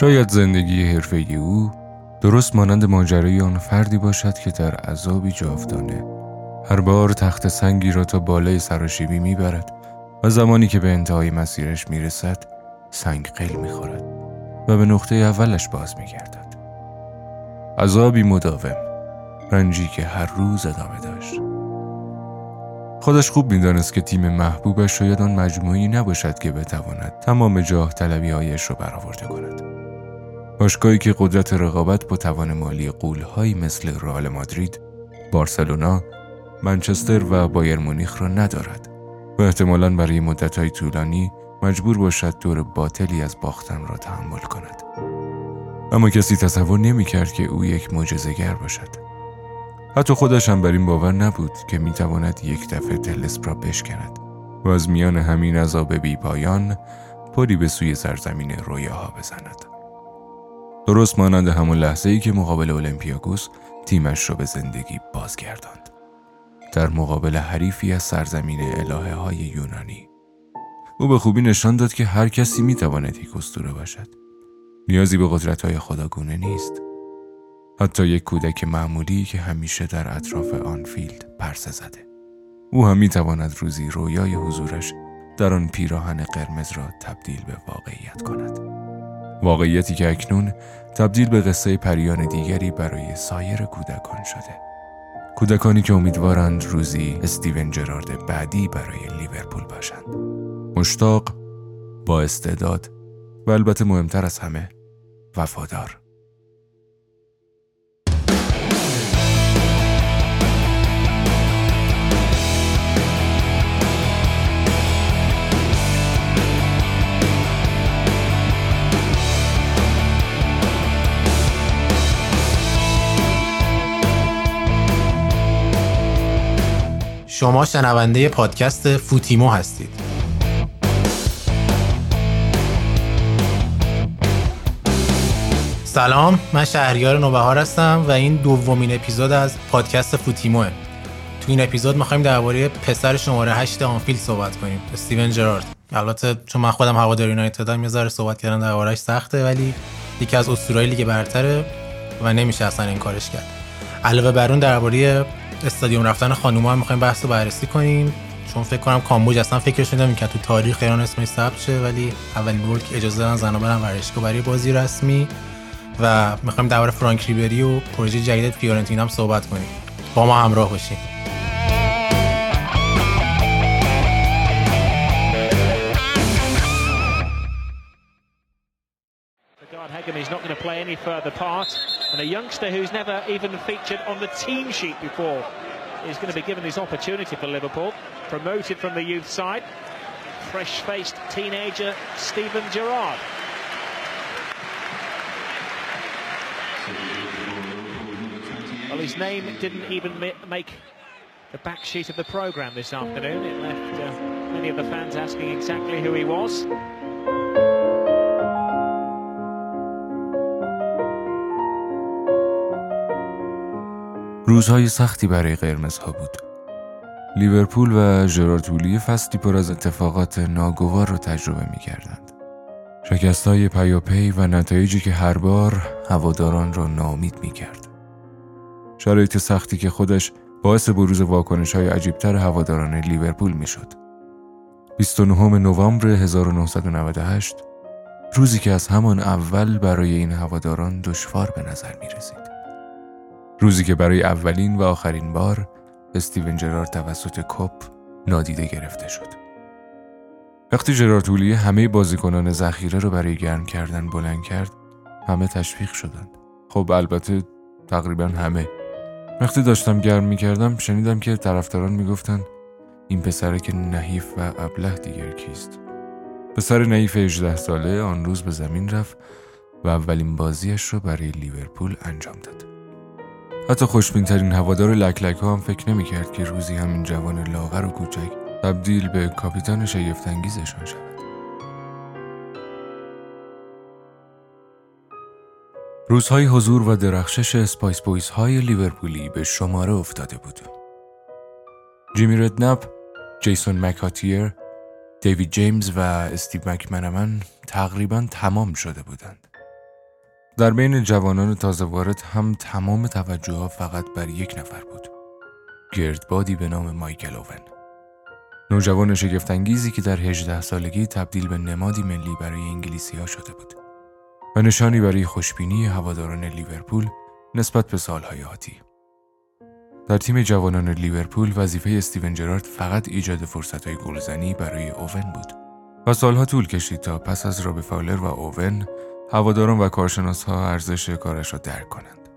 شاید زندگی حرفه او درست مانند ماجرای آن فردی باشد که در عذابی جاودانه. هر بار تخت سنگی را تا بالای سراشیبی می‌برد و زمانی که به انتهای مسیرش می‌رسد سنگ قیل می‌خورد و به نقطه اولش باز میگردد. عذابی مداوم رنجی که هر روز ادامه داشت. خودش خوب می‌دانست که تیم محبوبش شاید آن مجموعی نباشد که بتواند تمام جاه طلبی هایش را برآورده کند. باشگاهی که قدرت رقابت با توان مالی قولهایی مثل رئال مادرید، بارسلونا، منچستر و بایر مونیخ را ندارد و احتمالا برای مدتهای طولانی مجبور باشد دور باطلی از باختن را تحمل کند. اما کسی تصور نمی کرد که او یک معجزه‌گر باشد. حتی خودش هم بر این باور نبود که می تواند یک دفعه تلسپ را بشکند و از میان همین عذاب بی پایان پری به سوی سرزمین رویاها بزند. درست مانند همون لحظه ای که مقابل اولمپیاکوس تیمش را به زندگی بازگرداند. در مقابل حریفی از سرزمین الهه های یونانی. او به خوبی نشان داد که هر کسی می تواند یک اسطوره باشد. نیازی به قدرت های خداگونه نیست. حتی یک کودک معمولی که همیشه در اطراف آنفیلد پرسه زده. او هم می تواند روزی رویای حضورش در آن پیراهن قرمز را تبدیل به واقعیت کند. واقعیتی که اکنون تبدیل به قصه پریان دیگری برای سایر کودکان شده. کودکانی که امیدوارند روزی استیون جرارد بعدی برای لیورپول باشند. مشتاق، با استعداد و البته مهمتر از همه وفادار. شما شنونده پادکست فوتیمو هستید. سلام من شهریار نوبهار هستم و این دومین اپیزود از پادکست فوتیموه. تو این اپیزود می‌خوایم درباره پسر شماره 8 آنفیلد صحبت کنیم استیون جرارد. البته چون من خودم هوادار یونایتدم یه صحبت کردن دربارهش سخته ولی یکی از اسطورهای لیگ برتره و نمیشه اصلا این کارش کرد. علاوه بر اون درباره استادیوم رفتن خانوما هم می‌خوایم بحث رو بررسی کنیم. چون فکر کنم کامبوج اصلا فکرش که تو تاریخ ایران اسمش ثبت شه ولی اولین بار که اجازه دادن زنا برن ورزشگاه برای بازی رسمی. و می‌خوایم درباره فرانک ریبری و پروژه جدید فیورنتینا هم صحبت کنیم. با ما همراه He's not going to play any further part. And a youngster who's never even featured on the team sheet before is going to be given this opportunity for Liverpool. Promoted from the youth side. Fresh-faced teenager Stephen Gerrard. Well, his name didn't even make the back sheet of the programme this afternoon. It left uh, many of the fans asking exactly who he was. روزهای سختی برای قرمزها بود. لیورپول و ژرارتولی فصلی پر از اتفاقات ناگوار را تجربه می کردند. شکست های پیاپی و نتایجی که هر بار هواداران را نامید می کرد. شرایط سختی که خودش باعث بروز واکنش های عجیبتر هواداران لیورپول می شد. 29 نوامبر 1998 روزی که از همان اول برای این هواداران دشوار به نظر می رسید. روزی که برای اولین و آخرین بار استیون جرارد توسط کپ نادیده گرفته شد. وقتی جرارد همه بازیکنان ذخیره رو برای گرم کردن بلند کرد، همه تشویق شدند. خب البته تقریبا همه. وقتی داشتم گرم می‌کردم شنیدم که طرفداران می‌گفتن این پسره که نحیف و ابله دیگر کیست. پسر نحیف 18 ساله آن روز به زمین رفت و اولین بازیش رو برای لیورپول انجام داد. حتی خوشبینترین هوادار لکلک ها هم فکر نمی کرد که روزی همین جوان لاغر و کوچک تبدیل به کاپیتان شگفتانگیزشان شود. روزهای حضور و درخشش Spice Boys های لیورپولی به شماره افتاده بود. جیمی ردنپ، جیسون مکاتیر، دیوید جیمز و استیو مکمنمن تقریبا تمام شده بودند. در بین جوانان تازه وارد هم تمام توجه ها فقط بر یک نفر بود. گردبادی به نام مایکل اوون. نوجوان شگفتانگیزی که در 18 سالگی تبدیل به نمادی ملی برای انگلیسی ها شده بود و نشانی برای خوشبینی هواداران لیورپول نسبت به سالهای آتی. در تیم جوانان لیورپول وظیفه استیون جرارد فقط ایجاد فرصتهای گلزنی برای اوون بود و سالها طول کشید تا پس از رابی فاولر و اوون هواداران و کارشناسها ارزش کارش را درک کنند.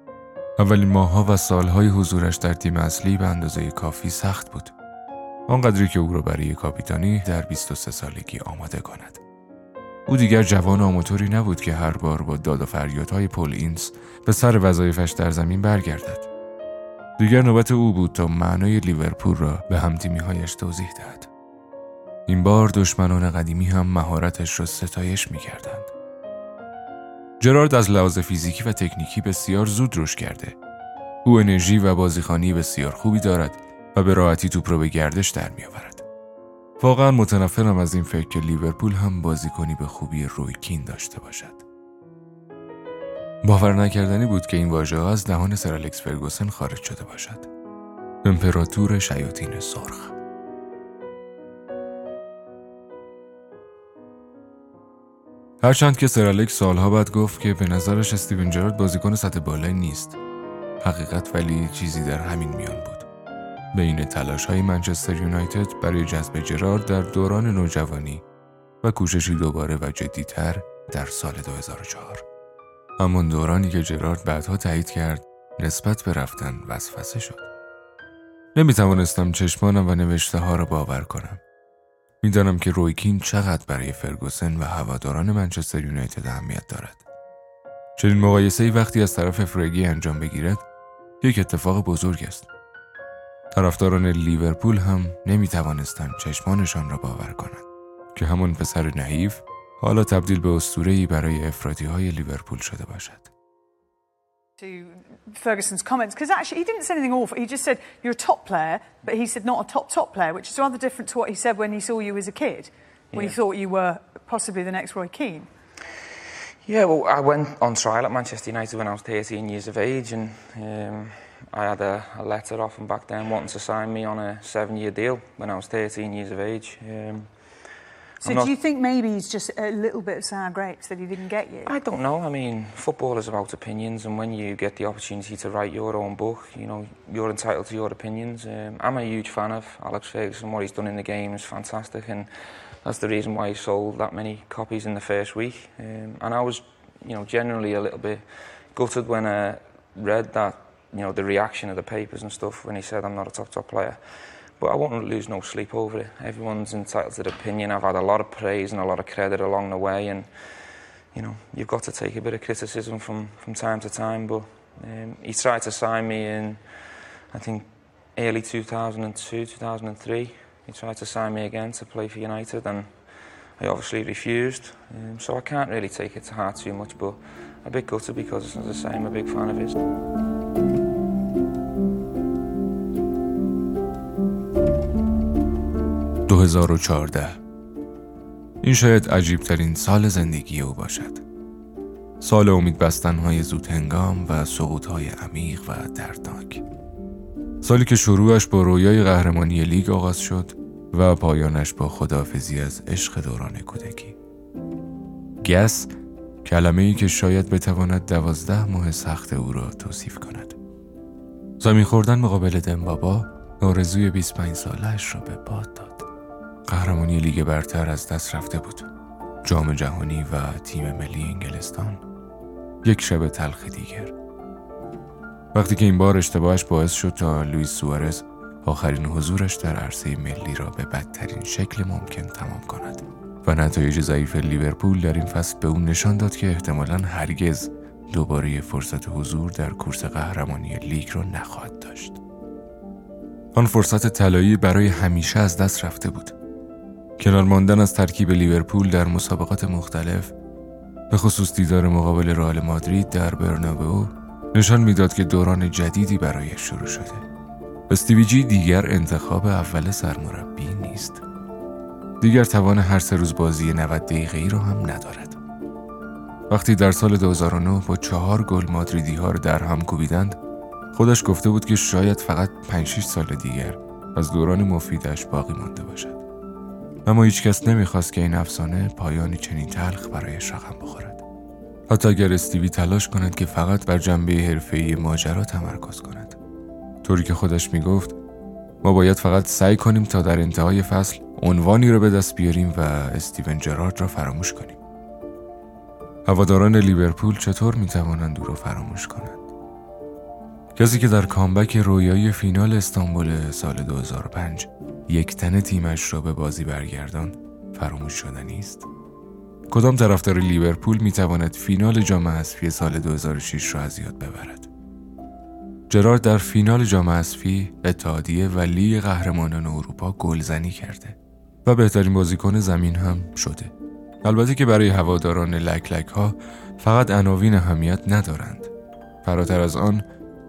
اولین ماهها و سالهای حضورش در تیم اصلی به اندازه کافی سخت بود. آنقدری که او را برای کاپیتانی در 23 سالگی آماده کند. او دیگر جوان آموتوری نبود که هر بار با داد و فریادهای پل اینس به سر وظایفش در زمین برگردد. دیگر نوبت او بود تا معنای لیورپول را به همتیمیهایش توضیح دهد. این بار دشمنان قدیمی هم مهارتش را ستایش می کردند. جرارد از لحاظ فیزیکی و تکنیکی بسیار زود رشد کرده. او انرژی و بازیخانی بسیار خوبی دارد و به راحتی توپ را به گردش در می آورد. واقعا متنفرم از این فکر که لیورپول هم بازیکنی به خوبی روی کین داشته باشد. باور نکردنی بود که این واژه از دهان سر الکس فرگوسن خارج شده باشد. امپراتور شیاطین سرخ هرچند که سر الکس سالها بعد گفت که به نظرش استیون جرارد بازیکن سطح بالایی نیست. حقیقت ولی چیزی در همین میان بود. بین تلاش های منچستر یونایتد برای جذب جرارد در دوران نوجوانی و کوششی دوباره و جدیتر در سال 2004. همون دورانی که جرارد بعدها تایید کرد نسبت به رفتن وسوسه شد. نمی توانستم چشمانم و نوشته ها را باور کنم. می‌دانم که رویکین چقدر برای فرگوسن و هواداران منچستر یونایتد اهمیت دارد. چنین مقایسه وقتی از طرف فرگی انجام بگیرد یک اتفاق بزرگ است. طرفداران لیورپول هم نمی توانستند چشمانشان را باور کنند که همون پسر نحیف حالا تبدیل به اسطوره‌ای برای افراطی های لیورپول شده باشد. Ferguson's comments, because actually he didn't say anything awful. He just said you're a top player, but he said not a top top player, which is rather different to what he said when he saw you as a kid, when yeah. he thought you were possibly the next Roy Keane. Yeah, well, I went on trial at Manchester United when I was 13 years of age, and um, I had a, a letter off them back then wanting to sign me on a seven-year deal when I was 13 years of age. Um, so do you think maybe he's just a little bit of sour grapes that he didn't get you? I don't know. I mean, football is about opinions, and when you get the opportunity to write your own book, you know, you're entitled to your opinions. Um, I'm a huge fan of Alex Ferguson. What he's done in the game is fantastic, and that's the reason why he sold that many copies in the first week. Um, and I was, you know, generally a little bit gutted when I read that, you know, the reaction of the papers and stuff when he said I'm not a top top player. But I won't lose no sleep over it. Everyone's entitled to their opinion. I've had a lot of praise and a lot of credit along the way, and you know you've got to take a bit of criticism from from time to time. But um, he tried to sign me in, I think, early 2002, 2003. He tried to sign me again to play for United, and I obviously refused. Um, so I can't really take it to heart too much, but a bit gutted because, as I say, I'm a big fan of his. 2014 این شاید عجیب ترین سال زندگی او باشد. سال امید بستنهای زود هنگام و سقوطهای عمیق و دردناک. سالی که شروعش با رویای قهرمانی لیگ آغاز شد و پایانش با خدافزی از عشق دوران کودکی. گس کلمه ای که شاید بتواند دوازده ماه سخت او را توصیف کند. زمین خوردن مقابل دمبابا آرزوی 25 سالش را به باد داد. قهرمانی لیگ برتر از دست رفته بود. جام جهانی و تیم ملی انگلستان یک شب تلخ دیگر. وقتی که این بار اشتباهش باعث شد تا لوئیس سوارز آخرین حضورش در عرصه ملی را به بدترین شکل ممکن تمام کند و نتایج ضعیف لیورپول در این فصل به او نشان داد که احتمالا هرگز دوباره فرصت حضور در کورس قهرمانی لیگ را نخواهد داشت. آن فرصت طلایی برای همیشه از دست رفته بود. کنار ماندن از ترکیب لیورپول در مسابقات مختلف به خصوص دیدار مقابل رئال مادرید در برنابئو نشان می‌داد که دوران جدیدی برایش شروع شده. استیویجی دیگر انتخاب اول سرمربی نیست. دیگر توان هر سه روز بازی 90 دقیقه ای را هم ندارد. وقتی در سال 2009 با چهار گل مادریدی ها رو در هم کوبیدند خودش گفته بود که شاید فقط 5 سال دیگر از دوران مفیدش باقی مانده باشد اما هیچ کس نمی‌خواست که این افسانه پایانی چنین تلخ برایش رقم بخورد. حتی اگر استیوی تلاش کند که فقط بر جنبه حرفه‌ای ماجرا تمرکز کند. طوری که خودش می‌گفت ما باید فقط سعی کنیم تا در انتهای فصل عنوانی را به دست بیاریم و استیون جرارد را فراموش کنیم. هواداران لیورپول چطور می‌توانند او را فراموش کنند؟ کسی که در کامبک رویایی فینال استانبول سال 2005 یک تن تیمش را به بازی برگردان فراموش شدنی است کدام طرفدار لیورپول می‌تواند فینال جام حذفی سال 2006 را از یاد ببرد؟ جرارد در فینال جام حذفی اتحادیه و لیگ قهرمانان اروپا گلزنی کرده و بهترین بازیکن زمین هم شده. البته که برای هواداران لک لک ها فقط عناوین اهمیت ندارند. فراتر از آن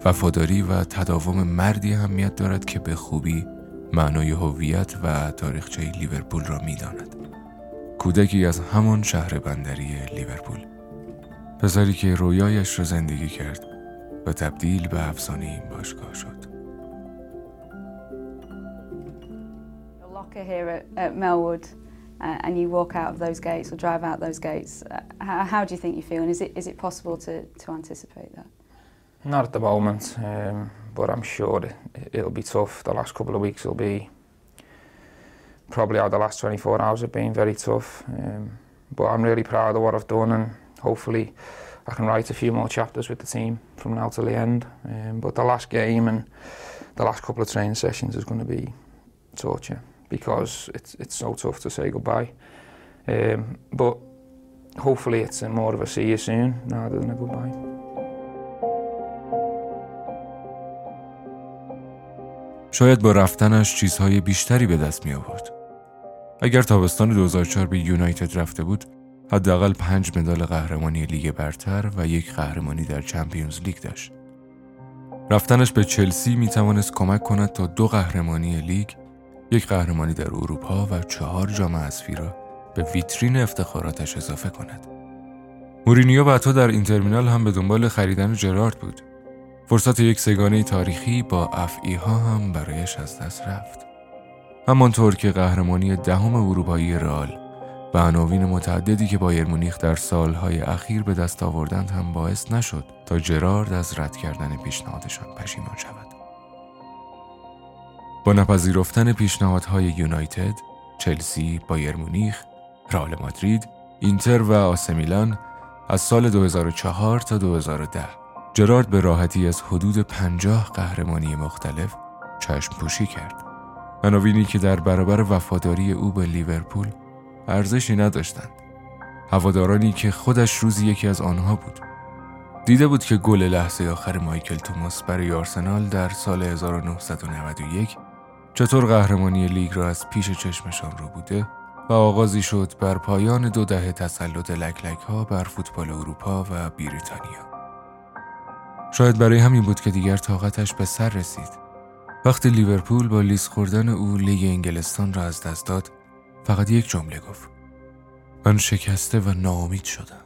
وفاداری و تداوم مردی اهمیت دارد که به خوبی معنای هویت و تاریخچه لیورپول را می‌داند کودکی از همان شهر بندری لیورپول پسری که رویایش را زندگی کرد و تبدیل به افسانه این باشگاه شد here at, Melwood uh, and you walk out of those gates or drive out those gates, uh, how, how do you think you feel? And is it, is it possible to, to anticipate that? Not at the moment, um, but I'm sure it'll be tough. The last couple of weeks will be probably how the last 24 hours have been very tough. Um, but I'm really proud of what I've done and hopefully I can write a few more chapters with the team from now till the end. Um, but the last game and the last couple of training sessions is going to be torture because it's, it's so tough to say goodbye. Um, but hopefully it's more of a see you soon rather than a goodbye. شاید با رفتنش چیزهای بیشتری به دست می آورد. اگر تابستان 2004 به یونایتد رفته بود حداقل پنج مدال قهرمانی لیگ برتر و یک قهرمانی در چمپیونز لیگ داشت. رفتنش به چلسی می توانست کمک کند تا دو قهرمانی لیگ یک قهرمانی در اروپا و چهار جام حذفی را به ویترین افتخاراتش اضافه کند. مورینیو بعدها در اینترمینال هم به دنبال خریدن جرارد بود. فرصت یک سگانه تاریخی با افعی ها هم برایش از دست رفت همانطور که قهرمانی دهم اروپایی رئال و عناوین متعددی که بایر مونیخ در سالهای اخیر به دست آوردند هم باعث نشد تا جرارد از رد کردن پیشنهادشان پشیمان شود. با نپذیرفتن پیشنهادهای یونایتد، چلسی، بایر مونیخ، رئال مادرید، اینتر و آسمیلان از سال 2004 تا 2010 جرارد به راحتی از حدود پنجاه قهرمانی مختلف چشم پوشی کرد. عناوینی که در برابر وفاداری او به لیورپول ارزشی نداشتند. هوادارانی که خودش روزی یکی از آنها بود. دیده بود که گل لحظه آخر مایکل توماس برای آرسنال در سال 1991 چطور قهرمانی لیگ را از پیش چشمشان رو بوده و آغازی شد بر پایان دو دهه تسلط لکلک ها بر فوتبال اروپا و بریتانیا. شاید برای همین بود که دیگر طاقتش به سر رسید وقتی لیورپول با لیز خوردن او لیگ انگلستان را از دست داد فقط یک جمله گفت من شکسته و ناامید شدم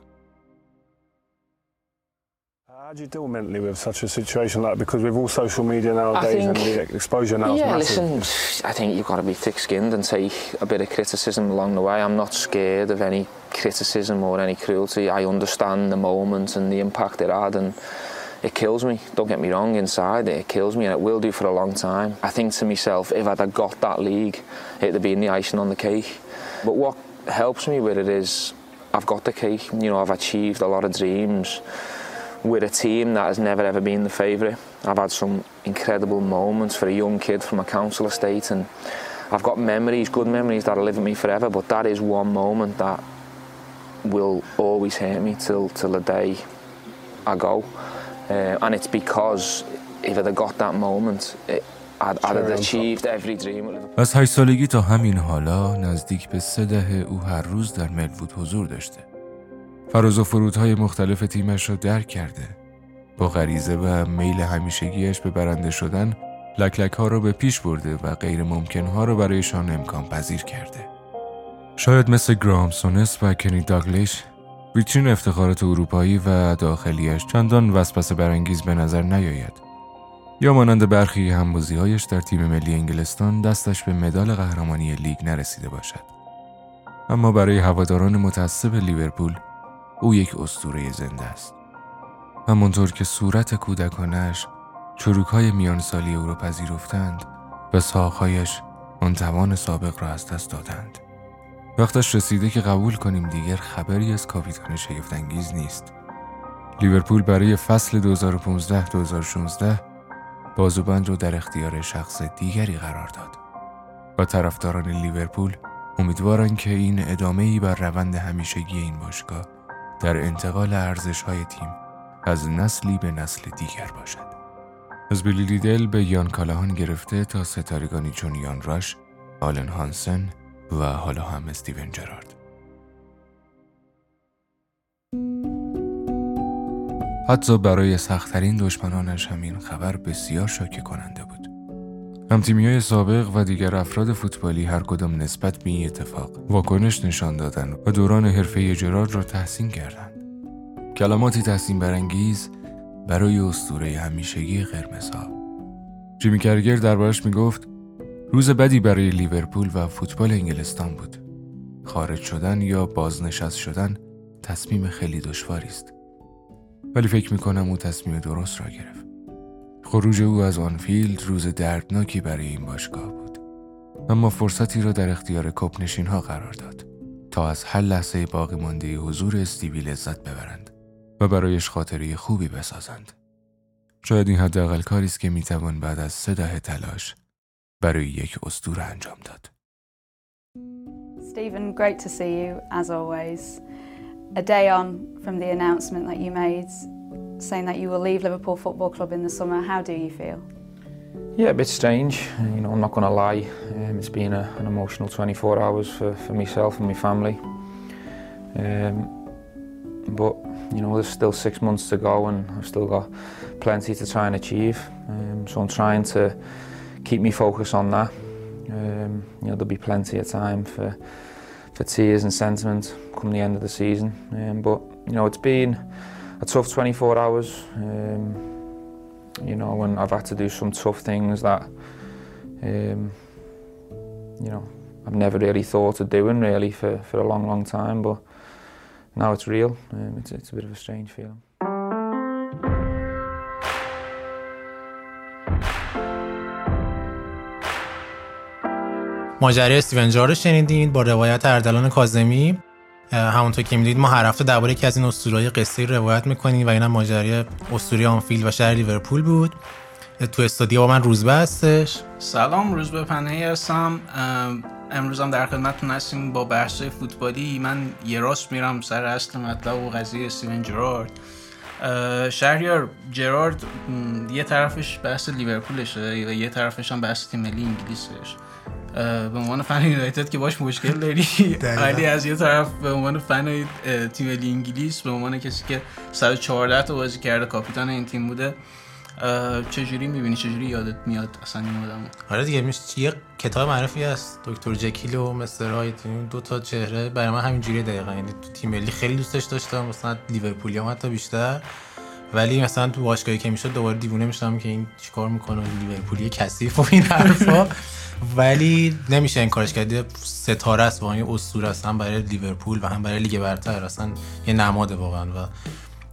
How do you deal mentally with such a situation like because with all social media nowadays think, and the exposure now yeah, listen, I think you've got to be thick-skinned and take a bit of criticism along the way. I'm not scared of any criticism or any cruelty. I understand the moment and the impact it had and it kills me. Don't get me wrong, inside it, kills me and it will do for a long time. I think to myself, if I'd have got that league, it'd have been the icing on the cake. But what helps me with it is I've got the cake. You know, I've achieved a lot of dreams with a team that has never ever been the favourite. I've had some incredible moments for a young kid from a council estate and I've got memories, good memories that'll live with me forever, but that is one moment that will always hurt me till till the day I go. Uh, and it's because if I'd got that moment, it, I'd, I'd achieved every dream. از هشت سالگی تا همین حالا نزدیک به سه دهه او هر روز در ملوود حضور داشته. فراز و فرودهای مختلف تیمش را درک کرده. با غریزه و میل همیشگیش به برنده شدن لکلک ها را به پیش برده و غیر ممکن ها را برایشان امکان پذیر کرده. شاید مثل گرام سونس و کنی داگلیش ویترین افتخارات اروپایی و داخلیش چندان وسپس برانگیز به نظر نیاید. یا مانند برخی همبازیهایش در تیم ملی انگلستان دستش به مدال قهرمانی لیگ نرسیده باشد. اما برای هواداران متعصب لیورپول او یک اسطوره زنده است. همانطور که صورت کودکانش چروک های میان سالی او را پذیرفتند و ساقهایش آن توان سابق را از دست دادند. وقتش رسیده که قبول کنیم دیگر خبری از کاپیتان شگفتانگیز نیست. لیورپول برای فصل 2015-2016 بازوبند رو در اختیار شخص دیگری قرار داد و طرفداران لیورپول امیدوارند که این ادامه ای بر روند همیشگی این باشگاه در انتقال ارزش های تیم از نسلی به نسل دیگر باشد. از بیلی دل به یان کالاهان گرفته تا ستارگانی چون یان راش، آلن هانسن و حالا هم استیون جرارد. حتی برای سختترین دشمنانش همین خبر بسیار شاکه کننده بود. همتیمی های سابق و دیگر افراد فوتبالی هر کدام نسبت به این اتفاق واکنش نشان دادن و دوران حرفه جرارد را تحسین کردند. کلماتی تحسین برانگیز برای اسطوره همیشگی قرمزها. جیمی کرگر دربارش می‌گفت روز بدی برای لیورپول و فوتبال انگلستان بود. خارج شدن یا بازنشست شدن تصمیم خیلی دشواری است. ولی فکر می‌کنم او تصمیم درست را گرفت. خروج او از آنفیلد روز دردناکی برای این باشگاه بود. اما فرصتی را در اختیار کپ ها قرار داد تا از هر لحظه باقی مانده حضور استیوی لذت ببرند و برایش خاطری خوبی بسازند. شاید این حداقل کاری است که می‌توان بعد از سه دهه تلاش برای یک اسطوره انجام داد. Stephen, great to see you as always. A day on from the announcement that you made saying that you will leave Liverpool Football Club in the summer, how do you feel? Yeah, a bit strange. You know, I'm not going to lie. Um, it's been a, an emotional 24 hours for, for myself and my family. Um, but you know, there's still six months to go, and I've still got plenty to try and achieve. Um, so I'm trying to keep me focused on that. Um, you know, there'll be plenty of time for for tears and sentiment come the end of the season. Um, but you know, it's been a tough 24 hours. Um, you know, when I've had to do some tough things that um, you know I've never really thought of doing really for, for a long, long time. But now it's real. Um, it's, it's a bit of a strange feeling. ماجرای استیون رو شنیدین با روایت اردلان کاظمی. همونطور که می‌دید ما هر هفته درباره یکی از این اسطوره‌های قصه روایت می‌کنیم و اینم ماجرای اسطوره آنفیلد و شهر لیورپول بود. تو استادیو با من روزبه هستش. سلام روزبه پنهی هستم. امروز هم در خدمتتون هستیم با بحث فوتبالی. من یه راست میرم سر اصل مطلب و قضیه استیون جرارد شهریار جرارد یه طرفش بحث لیورپولشه و یه طرفش هم بحث تیم ملی انگلیسش. به عنوان فن یونایتد که باش مشکل داری. ولی از یه طرف به عنوان فن تیم ملی انگلیس به عنوان کسی که 114 تا بازی کرده کاپیتان این تیم بوده. چجوری می‌بینی؟ چجوری یادت میاد اصلا این آدمو آره دیگه میشه یه کتاب معرفی هست دکتر جکیل و مستر هایت دو تا چهره. برای من همینجوری دقیقا یعنی تو تیم ملی خیلی دوستش داشتم مثلا لیورپولی هم حتی بیشتر. ولی مثلا تو باشگاهی که می‌شد دوباره دیوونه می‌شدم که این چیکار می‌کنه لیورپولی کثیف و این حرفا. ولی نمیشه این کارش کرد. ستاره است یه اسطوره است. هم برای لیورپول و هم برای لیگ برتر. اصلا یه نماد واقعا و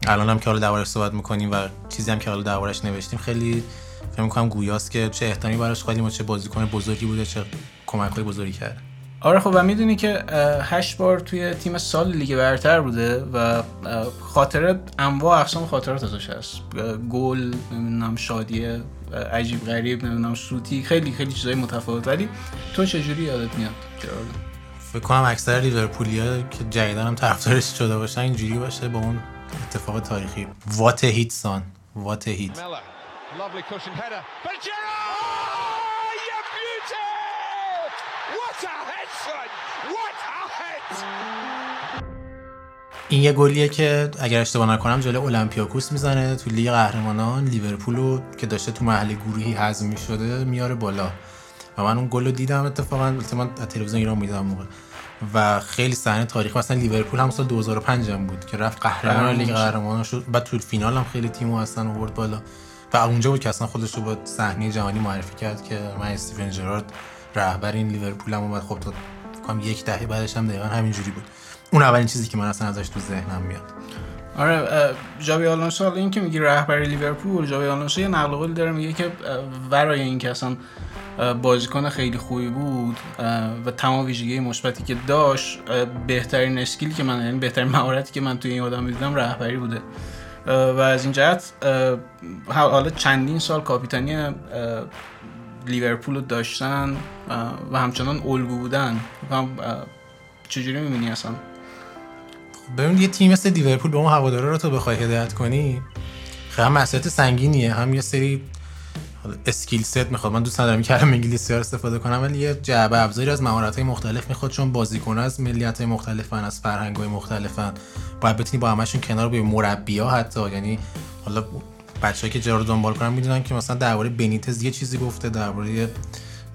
الان هم که حالا دربارش صحبت می‌کنیم و چیزی هم که حالا دربارش نوشتیم خیلی فکر می‌کنم گویاست که چه احترامی براش خیلی ما چه بازیکن بزرگی بوده چه کمک های بزرگی کرد آره خب و می‌دونی که هشت بار توی تیم سال لیگ برتر بوده و خاطره انواع اقسام خاطرات ازش هست. گل نمی‌دونم شادی عجیب غریب نمی‌دونم سوتی خیلی خیلی چیزای متفاوت. ولی تو چجوری یادت میاد؟ فکر کنم اکثر لیورپولیا که جدیدن هم طرفدارش شده باشن اینجوری باشه با اون اتفاق تاریخی. وات هیت سان وات هیت این یه گلیه که اگر اشتباه نکنم جلوی اولمپیاکوس می‌زنه. تو لیگ قهرمانان لیورپول که داشته تو محل گروهی هضم شده میاره بالا. و من اون گل رو دیدم اتفاقا. من تلویزیون ایران می‌دیدم موقع. و خیلی صحنه تاریخ. مثلا لیورپول هم سال 2005 هم بود که رفت قهرمان لیگ قهرمانان شد. بعد تو فینال هم خیلی تیمو اصلا آورد بالا. و اونجا بود که اصلا خودش رو با صحنه جهانی معرفی کرد که من استیون جرارد رهبر این لیورپول هم اومد. خب تو کام یک دهه بعدش هم دقیقا همینجوری بود. اون اولین چیزی که من اصلا ازش تو ذهنم میاد. آره جاوی آلونسو حالا این که میگی رهبر لیورپول جاوی آلونسو یه نقل قولی داره میگه که ورای این که اصلا بازیکن خیلی خوبی بود و تمام ویژگی مثبتی که داشت بهترین اسکیلی که من یعنی بهترین مهارتی که من توی این آدم دیدم رهبری بوده. و از این جهت حالا چندین سال کاپیتانی لیورپول رو داشتن و همچنان الگو بودن. و چجوری می‌بینی اصلا؟ ببین یه تیم مثل لیورپول به اون هوادارا رو تو بخوای هدایت کنی خیلی هم مسئله سنگینیه هم یه سری اسکیل ست می‌خواد. من دوست ندارم کلمه انگلیسی ها استفاده کنم ولی یه جعبه ابزاری از مهارت های مختلف می‌خواد چون بازیکن از ملیت های مختلفن از فرهنگ های مختلفن. باید بتونی با همشون کنار به مربی ها حتی. یعنی حالا بچه‌ای که جارو دنبال کنن می‌دونن که مثلا درباره بنیتز یه چیزی گفته درباره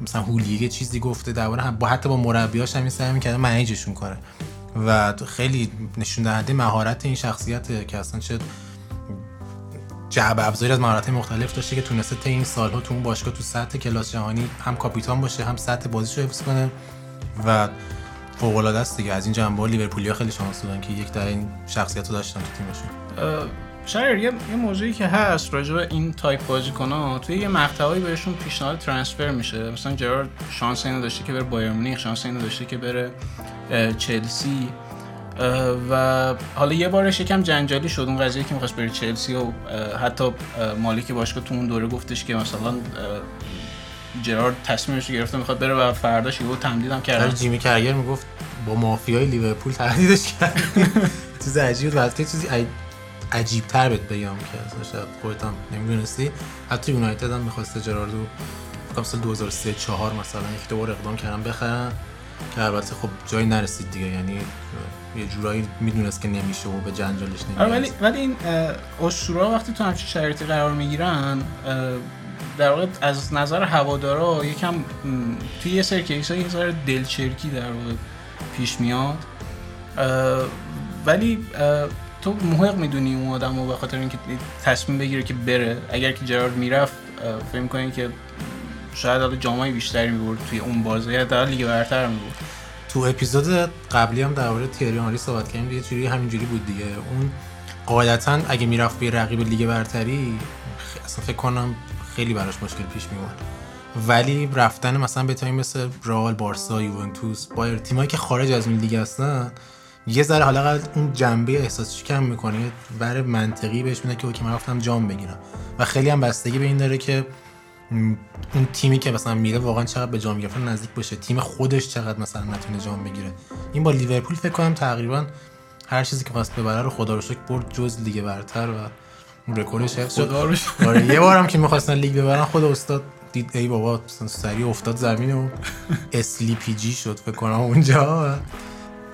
مثلا هولیه یه چیزی گفته درباره با حتی با مربیاش هم سعی می‌کنه منیجشون کنه. و خیلی نشون دهنده مهارت این شخصیت که اصلا چه جعبه ابزاری از مهارت مختلف داشته که تونسته تا این سالها تو اون باشگاه تو سطح کلاس جهانی هم کاپیتان باشه هم سطح بازیشو حفظ کنه و فوق العاده است دیگه. از این جنبه لیورپولیا خیلی شانس دادن که یک در این شخصیت رو داشتن تو تیمشون. شاید یه, یه موضوعی که هست راجع به این تایپ بازیکن‌ها توی یه مقطعی بهشون پیشنهاد transfer میشه. مثلا جرارد شانس اینو داشته که بره بایر مونیخ شانس اینو داشته که بره چلسی. و حالا یه بارش یکم جنجالی شد اون قضیه که می‌خواست بره چلسی و حتی مالک باشگاه تو اون دوره گفتش که مثلا جرارد تصمیمش گرفته می‌خواد بره و فرداش یهو تمدیدم کرد. جیمی کرگر می‌گفت با مافیای لیورپول تهدیدش کرد. چیز عجیب بود چیزی عجیب تر بهت بگم که شاید خودت هم نمی‌دونستی. حتی یونایتد هم می‌خواسته جراردو فکر سال 2003 4 مثلا یک دوبار اقدام کردن بخرن که البته خب جایی نرسید دیگه یعنی یه جورایی می‌دونست که نمیشه و به جنجالش نمیشه آره ولی ولی این اسطورا وقتی تو همچین شرایطی قرار می‌گیرن در واقع از نظر هوادارا یکم توی یه سری کیس یه ذره دلچرکی در واقع پیش میاد. ولی تو محق می‌دونی اون آدم رو به خاطر اینکه تصمیم بگیره که بره. اگر که جرارد می‌رفت فکر کنی که شاید حالا جامای بیشتری می‌برد توی اون بازی یا در لیگ برتر می‌برد. تو اپیزود قبلی هم درباره تیری هانری صحبت کردیم یه جوری همینجوری بود دیگه. اون قاعدتا اگه می‌رفت به رقیب لیگ برتری اصلا فکر کنم خیلی براش مشکل پیش میومد ولی رفتن مثلا به تیم مثل رئال بارسا یوونتوس بایر تیمایی که خارج از این لیگ هستن یه ذره حالا اون جنبه احساسش کم می‌کنه برای منطقی بهش میده که okay من رفتم جام بگیرم. و خیلی هم بستگی به این داره که اون تیمی که مثلا میره واقعا چقدر به جام گرفتن نزدیک باشه. تیم خودش چقدر مثلا نتونه جام بگیره. این با لیورپول فکر کنم تقریبا هر چیزی که خواست ببره رو خدا رو شکر برد جز لیگ برتر و اون رکوردش حفظ شد. آره یه بارم که می‌خواستن لیگ ببرن خود استاد دید ای بابا سری افتاد زمین و Slippy G شد فکر کنم اونجا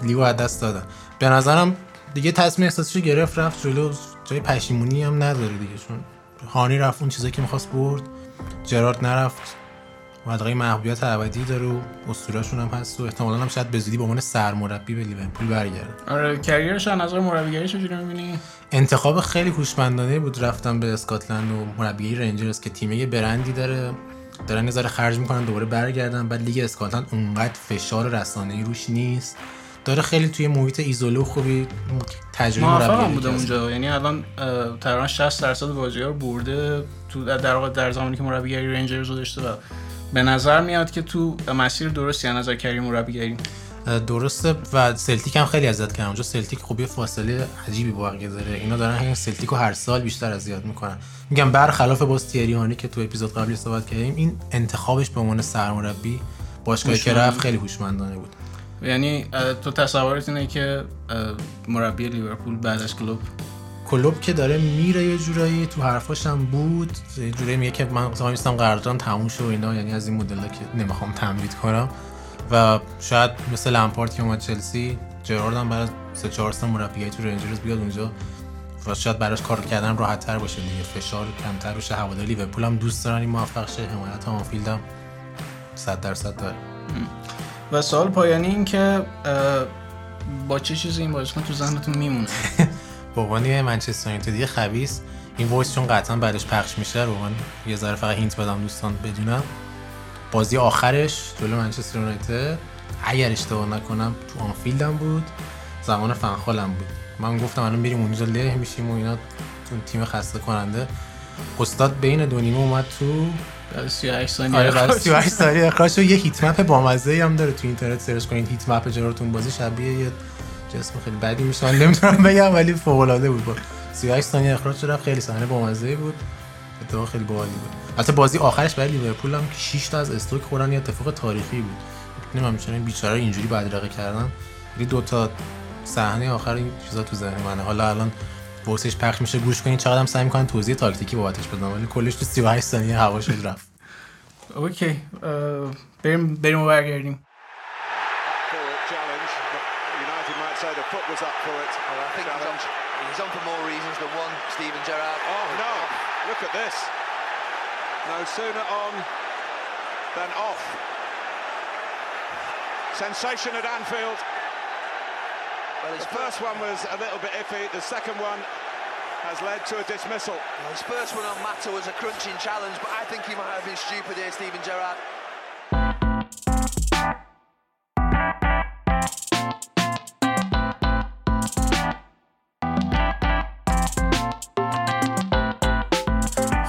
لیگو از دست دادن. به نظرم دیگه تصمیم احساسش گرفت رفت جلو. جای پشیمونی هم نداره دیگه چون هانی رفت اون چیزایی که می‌خواست برد. جرارد نرفت. مدقه محبوبیت ابدی داره و اسطورهشون هم هست و احتمالا هم شاید به زودی به عنوان سرمربی به لیورپول برگرده. آره کریرش از نظر مربیگری چجوری می‌بینی؟ انتخاب خیلی هوشمندانه بود رفتن به اسکاتلند و مربیگری رنجرز که تیم یه برندی داره. دارن نظر خرج می‌کنن دوباره برگردن. بعد لیگ اسکاتلند اونقدر فشار رسانه‌ای روش نیست. داره خیلی توی محیط ایزوله خوبی تجربه مربی بوده اونجا. یعنی الان تقریبا 60 درصد بازی‌ها رو برده تو در واقع در زمانی که مربیگری رنجرز رو داشته و به نظر میاد که تو مسیر درستی از نظر کریم مربیگری. درسته و سلتیک هم خیلی ازت کردم اونجا سلتیک خوبی فاصله عجیبی با بقیه داره. اینا دارن همین سلتیک رو هر سال بیشتر اذیت می‌کنن. میگم برخلاف باز تیریانی که تو اپیزود قبلی صحبت کردیم این انتخابش به عنوان سرمربی باشگاهی که رفت خیلی هوشمندانه بود. یعنی تو تصورت اینه که مربی لیورپول بعد از کلوب؟ کلوب که داره میره یه جورایی تو حرفاش هم بود. یه جورایی میگه که من مثلا میستم قراردادم تموم شد و اینا یعنی از این مدل‌ها که نمی‌خوام تمدید کنم. و شاید مثل لمپارد که اومد چلسی جرارد هم بعد سه چهار سال مربیگری تو رنجرز بیاد اونجا. و شاید براش کار کردن راحت تر باشه دیگه فشار کمتر بشه هوادار لیورپول هم دوست دارن این موفق شه حمایت آنفیلد هم 100 درصد داره. و سوال پایانی این که با چه چیزی این بازیکن تو ذهنتون میمونه؟ با عنوان منچستر یونایتد خبیث. این voice چون قطعا بعدش پخش میشه رو من یه ذره فقط hint بدم دوستان بدونن. بازی آخرش جلو منچستر یونایتد. اگر اشتباه نکنم تو آنفیلدم بود. زمان فنخالم بود. من گفتم الان بریم اونجا له میشیم و اینا. تو تیم خسته کننده استاد بین دو نیمه اومد تو 38 ثانیه آره بعد 38 ثانیه. اخراج یه هیت مپ بامزه هم داره تو اینترنت سرچ کنید. هیت مپ جراتون بازی شبیه یه جسم خیلی بدی میشه. من نمی‌تونم بگم ولی فوق العاده بود. با 38 ثانیه اخراج شد خیلی صحنه بامزه بود. اتفاق خیلی باحالی بود. البته بازی آخرش برای لیورپول هم 6 تا از استوک خوردن یه اتفاق تاریخی بود. نمی‌دونم چرا این بیچاره اینجوری بدرقه کردن. ولی دو تا صحنه آخر این چیزا تو ذهن منه. حالا الان واسش پخش میشه گوش کنین چقدر هم سعی می‌کنن توضیح تاکتیکی بابتش بدن ولی کلش تو 38 ثانیه هوا شد رفت اوکی بریم بریم و برگردیم He's on for more reasons than one, Steven Gerrard. Oh no, look at this. No sooner on than off. Sensation at Anfield. Well, the first one was a little bit iffy. The second one has led to a dismissal. Well, his first one on Mata was a crunching challenge, but I think he might have been stupid here, Stephen Gerrard.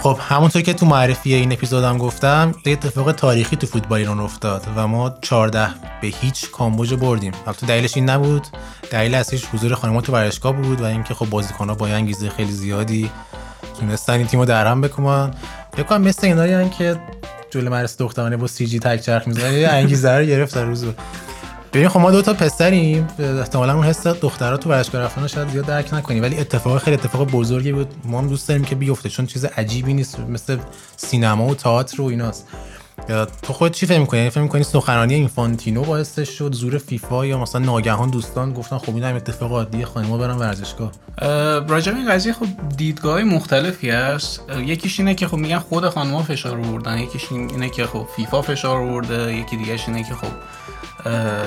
خب همونطور که تو معرفی این اپیزودم گفتم یه اتفاق تاریخی تو فوتبال ایران افتاد و ما 14 به هیچ کامبوج بردیم. البته دلیلش این نبود. دلیل اصلیش حضور خانم‌ها تو ورزشگاه بود و اینکه خب بازیکن‌ها با انگیزه خیلی زیادی تونستن این تیمو درهم بکنن فکر کنم مثل اینایی که جلوی مدرسه دخترانه با سی جی تک چرخ می‌زنن انگیزه رو گرفت در روز ببین خب ما دو تا پسریم. احتمالاً اون حس دخترها تو ورزشگاه رفتن شاید زیاد درک نکنیم ولی اتفاق خیلی اتفاق بزرگی بود. ما هم دوست داریم که بیفته چون چیز عجیبی نیست. مثل سینما و تئاتر و ایناست. تو خود چی فکر می‌کنی؟ یعنی فکر می‌کنی سخنرانی اینفانتینو باعث شد زور فیفا یا مثلا ناگهان دوستان گفتن خب این هم اتفاق عادی خانم‌ها برن ورزشگاه؟ راجع این قضیه خب دیدگاه مختلفی هست. یکیش اینه که خب میگن خود خانم‌ها فشار آوردن. یکیش اینه که خب فیفا فشار آورده. یکی دیگه‌ش اینه که خب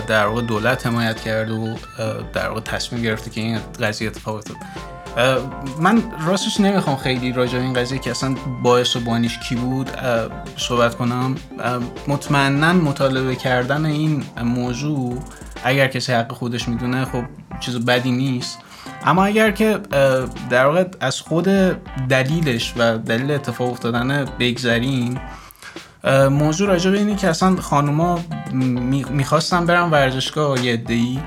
در واقع دولت حمایت کرد و در واقع تصمیم گرفته که این قضیه اتفاق افتاد. من راستش نمی‌خوام خیلی راجع این قضیه که اصلا باعث و بانیش کی بود صحبت کنم. مطمئنا مطالبه کردن این موضوع اگر کسی حق خودش می‌دونه خب چیز بدی نیست. اما اگر که در واقع از خود دلیلش و دلیل اتفاق افتادن بگذریم موضوع راجع به اینه که اصلا خانوما می‌خواستن برن ورزشگاه یه ای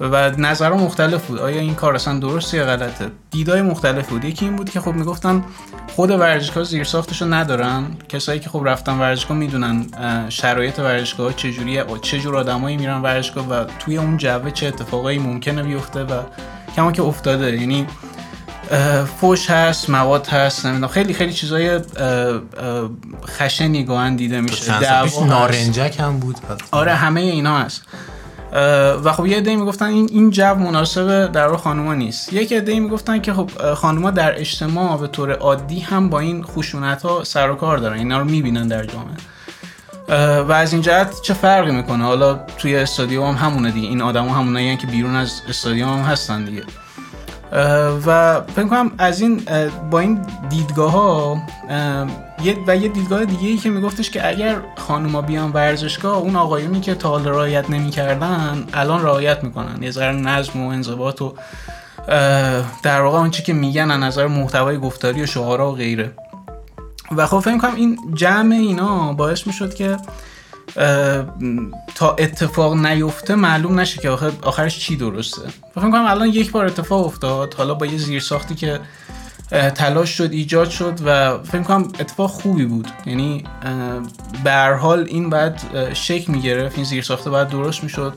و نظرها مختلف بود. آیا این کار اصلا درست یا غلطه؟ دیدای مختلف بود. یکی این بود که خب می‌گفتن خود ورزشگاه زیر ساختشو ندارن. کسایی که خب رفتن ورزشگاه می‌دونن شرایط ورزشگاه چجوریه چه جور آدمایی میرن ورزشگاه و توی اون جوه چه اتفاقایی ممکنه بیفته و کما که افتاده. یعنی فوش هست مواد هست نمی‌دونم. خیلی خیلی چیزای خشنی گاهن دیده میشه. نارنجک هم بود. آره همه اینا هست. و خب یه عده می‌گفتن این این جو مناسب در خانوما نیست. یک عده می‌گفتن که خب خانوما در اجتماع به طور عادی هم با این خشونت ها سر و کار دارن. اینا رو می‌بینن در جامعه. و از این جهت چه فرقی می‌کنه؟ حالا توی استادیوم هم همونه دیگه. این آدما همونایی که بیرون از استادیوم هم هستن دیگه. و فکر کنم از این با این دیدگاه ها و یه دیدگاه دیگه ای که میگفتش که اگر خانوما بیان ورزشگاه اون آقایونی که تا حال رعایت نمی‌کردن الان رعایت می‌کنن. یه ذره نظم و انضباط و در واقع آنچه که میگن از نظر محتوای گفتاری و شعارا و غیره. و خب فکر کنم این جمع اینا باعث می‌شد که تا اتفاق نیفته معلوم نشه که آخر آخرش چی درسته. فکر کنم الان یک بار اتفاق افتاد. حالا با یه زیرساختی که تلاش شد ایجاد شد و فکر کنم اتفاق خوبی بود. یعنی به حال این بعد شک می‌گرفت. این زیرساخته بعد درست می‌شد.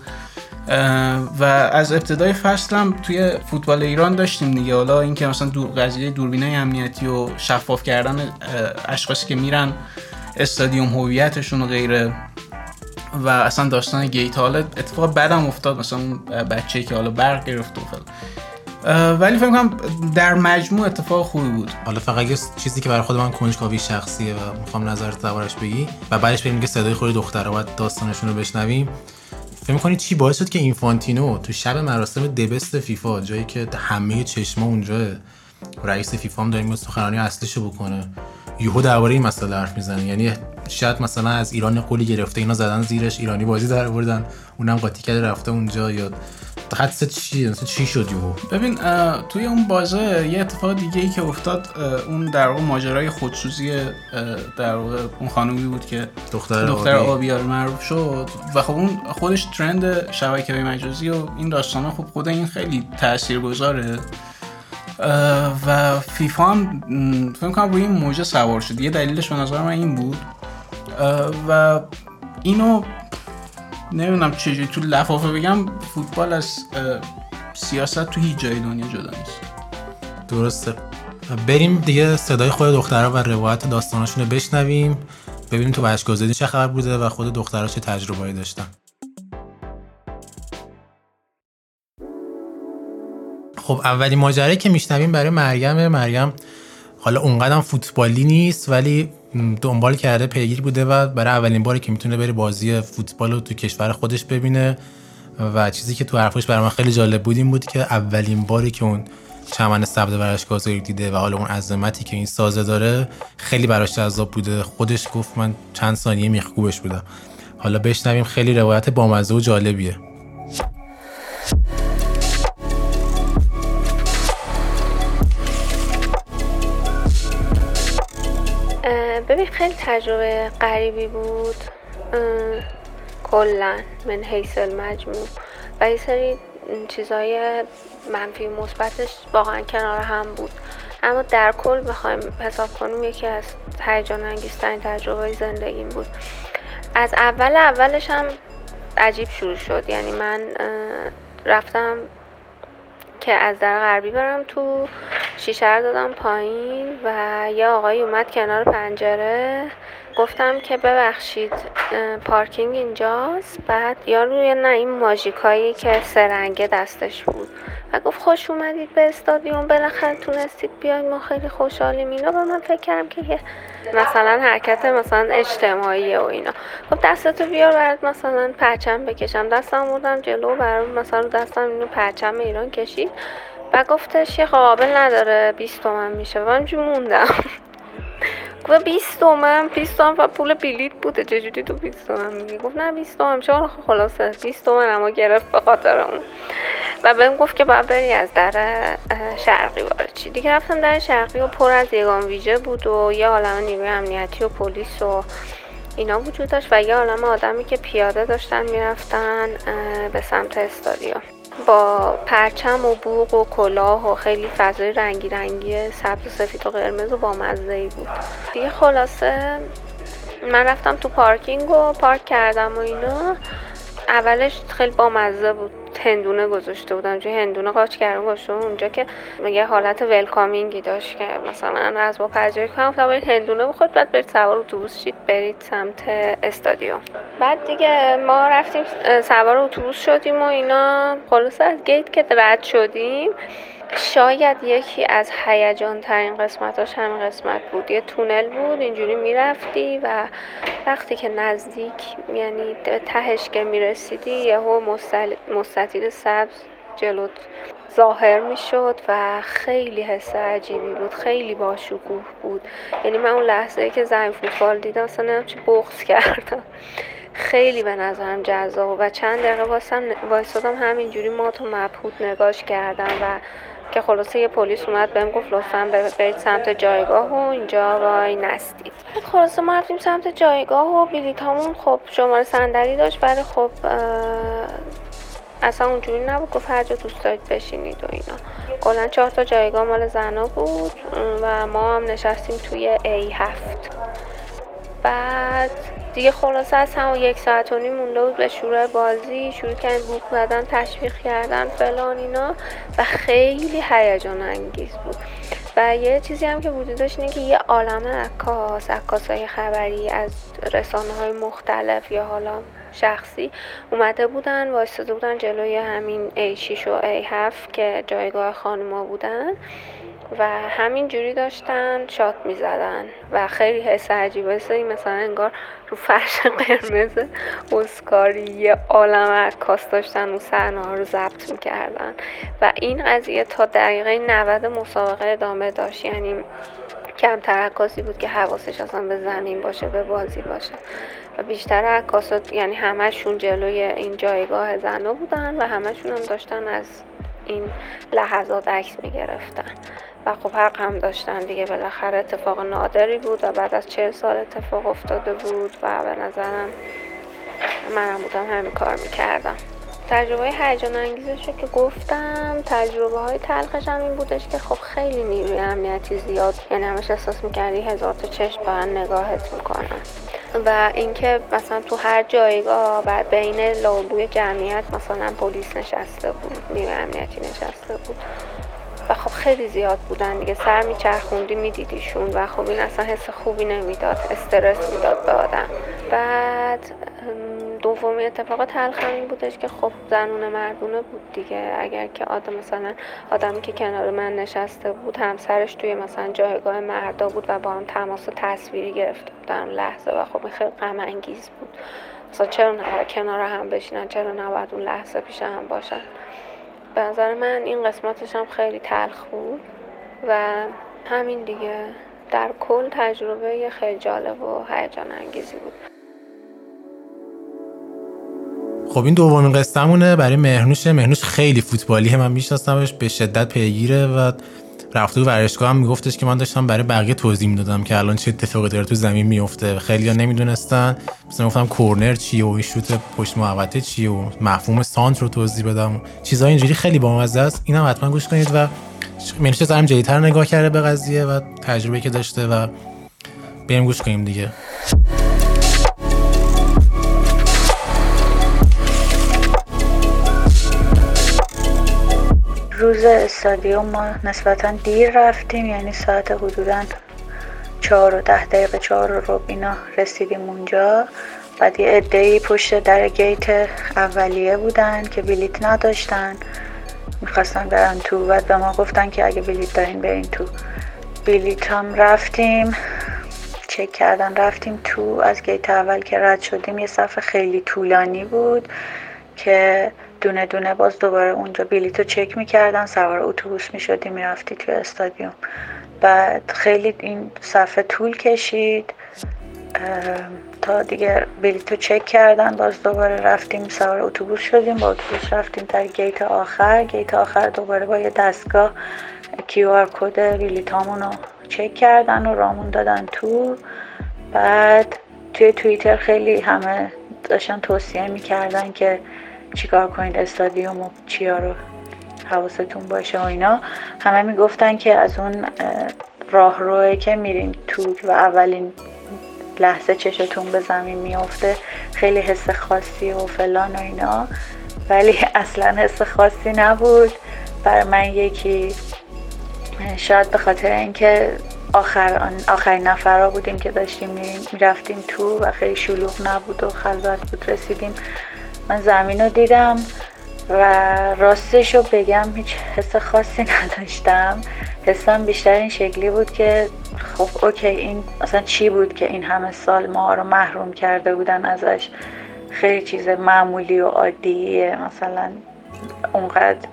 و از ابتدای فصل هم توی فوتبال ایران داشتیم دیگه. حالا اینکه مثلا دور قضیه دوربینه امنیتی و شفاف کردن اشخاصی که میرن استادیوم هویتشون و غیره و اصلا داستان گیت حالا اتفاق بعدم افتاد مثلا اون بچه که حالا برق گرفت و ولی فکر کنم در مجموع اتفاق خوبی بود. حالا فقط یه چیزی که برای خود من کنجکاوی شخصیه و می‌خوام نظرت دربارش بگی و بعدش بریم که صدای خود دختره باید داستانشون رو بشنویم. فکر می‌کنی چی باعث شد که اینفانتینو تو شب مراسم دبست فیفا جایی که همه چشما اونجا رئیس فیفا هم داریم سخنرانی اصلیشو بکنه. یهو درباره این مسئله حرف می‌زنه. یعنی شاید مثلا از ایران قولی گرفته اینا زدن زیرش ایرانی بازی در آوردن اونم قاطی کرده رفته اونجا یا حدس چی مثلا چی شد یهو؟ ببین توی اون بازه یه اتفاق دیگه ای که افتاد اون در واقع ماجرای خودسوزی در واقع اون خانومی بود که دختر دختر آبیار معروف شد و خب اون خودش ترند شبکه مجازی و این داستانه خب خود این خیلی تاثیرگذاره و فیفا هم فکر کنم روی این موجه سوار شد. یه دلیلش به نظر من این بود. و اینو نمی‌دونم چجوری تو لفافه بگم فوتبال از سیاست تو هیچ جای دنیا جدا نیست. درسته. بریم دیگه صدای خود دخترها و روایت داستاناشون رو بشنویم. ببینیم تو بچگاه چه خبر بوده و خود دخترها چه تجربه‌ای داشتن. خب اولین ماجرایی که میشنویم برای مریم مریم حالا اونقدر فوتبالی نیست ولی دنبال کرده پیگیر بوده و برای اولین باری که می‌تونه بره بازی فوتبال رو تو کشور خودش ببینه و چیزی که تو حرفش برای من خیلی جالب بود این بود که اولین باری که اون چمن سبز ورشگاه دیده و حالا اون عظمتی که این سازه داره خیلی براش جذاب بوده. خودش گفت من چند ثانیه میخکوبش بودم. حالا بشنویم خیلی روایت بامزه و جالبیه. خیلی تجربه غریبی بود. کلا من حیث المجموع و یه سری چیزای منفی مثبتش واقعا کنار هم بود. اما در کل بخوایم حساب کنیم یکی از هیجان انگیزترین تجربه زندگیم بود. از اول اولش هم عجیب شروع شد. یعنی من رفتم که از در غربی برم تو شیشه رو دادم پایین و یه آقای اومد کنار پنجره. گفتم که ببخشید پارکینگ اینجاست. بعد یارو نه این ماژیکایی که سرنگه دستش بود. و گفت خوش اومدید به استادیوم بالاخره تونستید بیاید ما خیلی خوشحالیم اینا. و من فکر کردم که مثلا حرکت مثلا اجتماعی و اینا. خب دستتو بیار برات مثلا پرچم بکشم. دستم بردم جلو برام مثلا دستم اینو پرچم ایران کشید. و گفتش یه قابل نداره 20 تومن میشه. و من موندم. و 20 تومن 20 تومن و پول بلیت بوده چجوری تو 20 تومن میگی گفت نه 20 تومن چرا خلاصه؟ 20 تومن اما گرفت به خاطر اون. و بهم گفت که باید بری از در شرقی وارد چی دیگه رفتم در شرقی و پر از یگان ویژه بود و یه عالم نیروی امنیتی و پلیس و اینا وجود داشت و یه عالم آدمی که پیاده داشتن می‌رفتن به سمت استادیوم. با پرچم و بوق و کلاه و خیلی فضای رنگی رنگی سبز و سفید و قرمز و با مزه بود. دیگه خلاصه من رفتم تو پارکینگ و پارک کردم و اینا. اولش خیلی بامزه بود. هندونه گذاشته بودم چون هندونه قاچ کردم باشه اونجا که یه حالت ولکامینگی داشت که مثلا از با پذیرایی کنم. تا برید هندونه بخورد بعد برید سوار اتوبوس شید برید سمت استادیوم. بعد دیگه ما رفتیم سوار اتوبوس شدیم و اینا. خلاص از گیت که رد شدیم شاید یکی از هیجان ترین قسمتاش همین قسمت بود. یه تونل بود اینجوری می‌رفتی و وقتی که نزدیک یعنی تهش که می‌رسیدی یهو مستطیل سبز جلوت ظاهر می‌شد و خیلی حس عجیبی بود خیلی باشکوه بود. یعنی من اون لحظه که زنگ فوتبال دیدم اصلا چی بغض کردم. خیلی به نظرم جذاب و چند دقیقه واسم وایسادم همینجوری ما تو مبهوت نگاش کردم و که خلاصه یه پلیس اومد بهم گفت لطفا برید سمت جایگاه و اینجا وای نستید. خلاصه ما رفتیم سمت جایگاه و بلیط همون خب شماره صندلی داشت ولی خب اصلا اونجوری نبود. گفت هر جا دوست دارید بشینید و اینا. کلا چهار تا جایگاه مال زنا بود و ما هم نشستیم توی A7 بعد دیگه خلاصه از همون یک ساعت و نیم مونده بود به شروع بازی شروع کردن بوک زدن تشویق کردن فلان اینا و خیلی هیجان انگیز بود. و یه چیزی هم که وجود داشت اینه که یه عالم عکاس عکاس های خبری از رسانه های مختلف یا حالا شخصی اومده بودن وایستاده بودن جلوی همین A6 و A7 که جایگاه خانوما بودن و همین جوری داشتن شات می‌زدن و خیلی حس عجیبه مثلا انگار رو فرش قرمز اسکاری یه عالم عکاس داشتن و صحنه رو ضبط می‌کردن. و این قضیه تا دقیقه 90 مسابقه ادامه داشت. یعنی کمتر عکاسی بود که حواسش اصلا به زمین باشه به بازی باشه. و بیشتر عکاسات یعنی همشون جلوی این جایگاه زنا بودن و همشون هم داشتن از این لحظات عکس می‌گرفتن. و خب حق هم داشتن دیگه. بالاخره اتفاق نادری بود و بعد از چه سال اتفاق افتاده بود و به نظرم منم بودم همین کار می‌کردم. تجربه هیجان انگیزش رو که گفتم تجربه های تلخش هم این بودش که خب خیلی نیروی امنیتی زیاد یعنی همش احساس می‌کردی هزار تا چشم با نگاهت می‌کنن. و اینکه مثلا تو هر جایگاه بعد بین لابوی جمعیت مثلا پلیس نشسته بود نیروی امنیتی نشسته بود. و خب خیلی زیاد بودن دیگه. سر میچرخوندی میدیدیشون و خب این اصلا حس خوبی نمی‌داد استرس می‌داد به آدم. بعد دومی اتفاق تلخ این بودش که خب زنونه مردونه بود دیگه. اگر که آدم مثلا آدمی که کنار من نشسته بود همسرش توی مثلا جایگاه مردا بود و با هم تماس تصویری گرفته بودن لحظه و خب خیلی غم انگیز بود. مثلا چرا نباید کنار هم بشینن؟ چرا نباید اون لحظه پیش هم باشن؟ به نظر من این قسمتش هم خیلی تلخ بود و همین دیگه. در کل تجربه خیلی جالب و هیجان انگیزی بود. خب این دومین قصهمونه برای مهنوشه مهنوش خیلی فوتبالیه. من میشناسمش به شدت پیگیره و رفته و ورزشگاه هم میگفتش که من داشتم برای بقیه توضیح می‌دادم که الان چه اتفاقی داره تو زمین میفته خیلی ها نمی‌دونستن. مثلا گفتم کورنر چیه و شوت پشت محوطه چیه و مفهوم سانت رو توضیح بدم. چیزای اینجوری خیلی بامزه است. اینم حتما گوش کنید و منشه زرم جدیتر نگاه کرده به قضیه و تجربه که داشته و بریم گوش کنیم دیگه. روز استادیوم ما نسبتا دیر رفتیم یعنی ساعت حدودا چهار و ده دقیقه چهار رو اینا رسیدیم اونجا. بعد یه ادهی پشت در گیت اولیه بودن که بلیت نداشتن. می‌خواستن برن تو بعد به ما گفتن که اگه بلیت دارین برین تو. بلیت هم رفتیم چک کردن رفتیم تو. از گیت اول که رد شدیم یه صفحه خیلی طولانی بود که دونه دونه باز دوباره اونجا بلیط رو چک می‌کردن سوار اتوبوس می‌شدی می‌رفتی توی استادیوم. بعد خیلی این صفه طول کشید. تا دیگه بلیط رو چک کردن باز دوباره رفتیم سوار اتوبوس شدیم. با اتوبوس رفتیم در گیت آخر. گیت آخر دوباره با یه دستگاه QR code بلیطامون رو چک کردن و رامون دادن تو. بعد توی توییتر خیلی همه داشتن توصیه می‌کردن که چیکار کنید؟ استادیوم و چیا رو حواستون باشه و اینا. همه می‌گفتن که از اون راه روی که میرین تو و اولین لحظه چشتون به زمین میافته خیلی حس خاصی و فلان و اینا. ولی اصلا حس خاصی نبود. برای من یکی شاید به خاطر اینکه آخر آخرین نفرها بودیم که داشتیم می‌رفتیم تو و خیلی شلوغ نبود و خلوت بود رسیدیم من زمین رو دیدم و راستش رو بگم هیچ حس خاصی نداشتم. حسم بیشتر این شکلی بود که خب اوکی این اصلا چی بود که این همه سال ما رو محروم کرده بودن ازش؟ خیلی چیز معمولی و عادیه مثلا اونقدر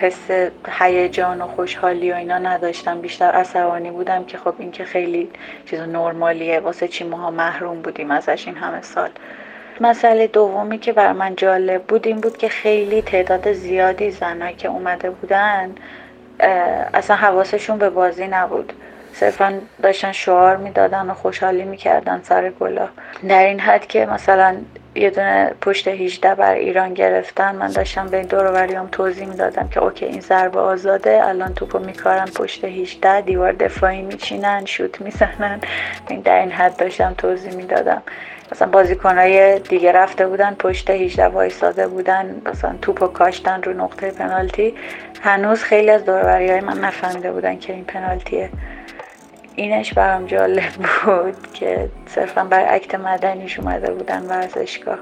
حس هیجان و خوشحالی و اینا نداشتم. بیشتر عصبانی بودم که خب این که خیلی چیز نرمالیه واسه چی ماها محروم بودیم ازش این همه سال؟ مسئله دومی که بر من جالب بود این بود که خیلی تعداد زیادی زنها که اومده بودن اصلا حواسشون به بازی نبود. صرفا داشتن شعار می‌دادن و خوشحالی می‌کردن سر گلا در این حد که مثلا یه دونه پشت 18 بر ایران گرفتن من داشتم به این دور هم توضیح می‌دادم که اوکی این ضربه آزاده الان توپو میکارن پشت 18 دیوار دفاعی میچینن شوت می‌زنن. در این حد داشتم توضیح می‌دادم. مثلا بازیکنهای دیگه رفته بودن پشت 18 وایساده بودن مثلا توپو کاشتن رو نقطه پنالتی. هنوز خیلی از دوروری های من نفهمیده بودن که این پنالتیه. اینش برام جالب بود که صرفا بر اکت مدنیش اومده بودن ورزشگاه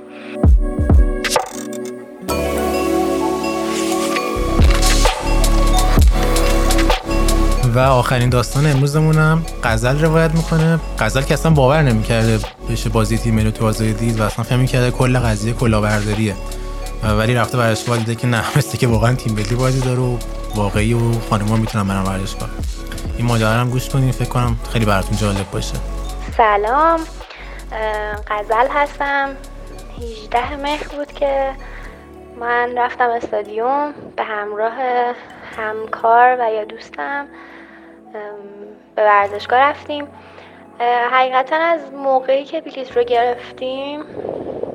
و آخرین داستان امروزمونم غزل روایت می‌کنه. غزل که اصلا باور نمی‌کرده بشه بازی تیم ملی تو دید و اصلا فهم کرده کل قضیه کلاهبرداریه. ولی رفته ورزشگاه دیده که نه مثل که واقعا تیم ملی بازی داره و واقعی و خانم‌ها می‌تونن برن ورزشگاه این ماجرا هم گوش کنین فکر کنم خیلی براتون جالب باشه. سلام. غزل هستم. 18 مهر بود که من رفتم استادیوم به همراه همکار و یا دوستم. به ورزشگاه رفتیم. حقیقتا از موقعی که بلیط رو گرفتیم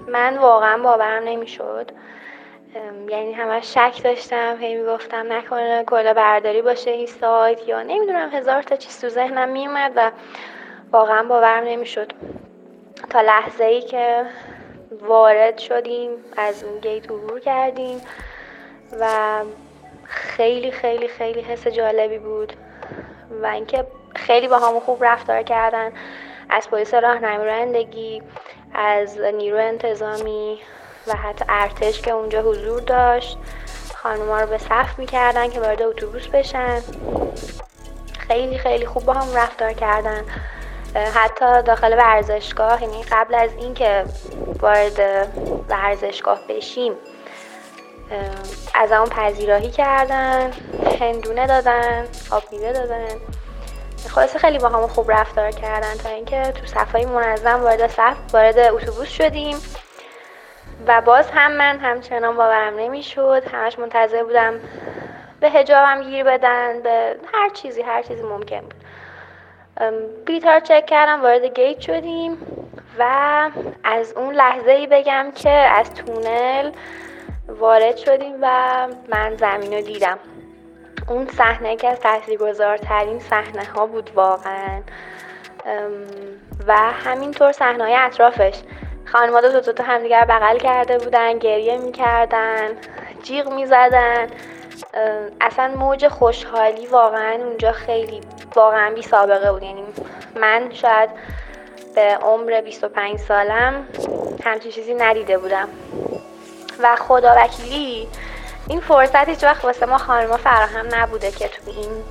من واقعا باورم نمی‌شد. یعنی همش شک داشتم هی می‌گفتم نکنه کلا برداری باشه این سایت یا نمی‌دونم هزار تا چیز تو ذهنم میومد و واقعا باورم نمی‌شد. تا لحظه ای که وارد شدیم از اون گیت عبور کردیم و خیلی خیلی خیلی حس جالبی بود. و اینکه خیلی با همون خوب رفتار کردن. از پلیس راهنمایی از نیرو انتظامی و حتی ارتش که اونجا حضور داشت. خانوما رو به صف می‌کردن که وارد اتوبوس بشن. خیلی خیلی خوب با هم رفتار کردن. حتی داخل ورزشگاه یعنی قبل از اینکه وارد ورزشگاه بشیم از اون پذیراهی کردن هندونه دادن آب میوه دادن. خلاصه خیلی با همون خوب رفتار کردن تا اینکه تو صفای منظم وارد صف وارد اتوبوس شدیم. و باز هم من همچنان باورم نمی‌شد. همش منتظر بودم به هجابم گیر بدن به هر چیزی هر چیزی ممکن بود. بیتار چک کردم وارد گیت شدیم. و از اون لحظه ای بگم که از تونل وارد شدیم و من زمین رو دیدم. اون صحنه که از تاثیرگذارترین صحنه ها بود واقعا. و همینطور صحنه های اطرافش. خانواده دو تا, همدیگر بغل کرده بودن گریه می‌کردن جیغ می‌زدن. اصلا موج خوشحالی واقعا اونجا خیلی واقعا بی سابقه بود. یعنی من شاید به عمر 25 سالم همچین چیزی ندیده بودم. و خدا وکیلی این فرصت هیچ وقت واسه ما خانما فراهم نبوده که تو این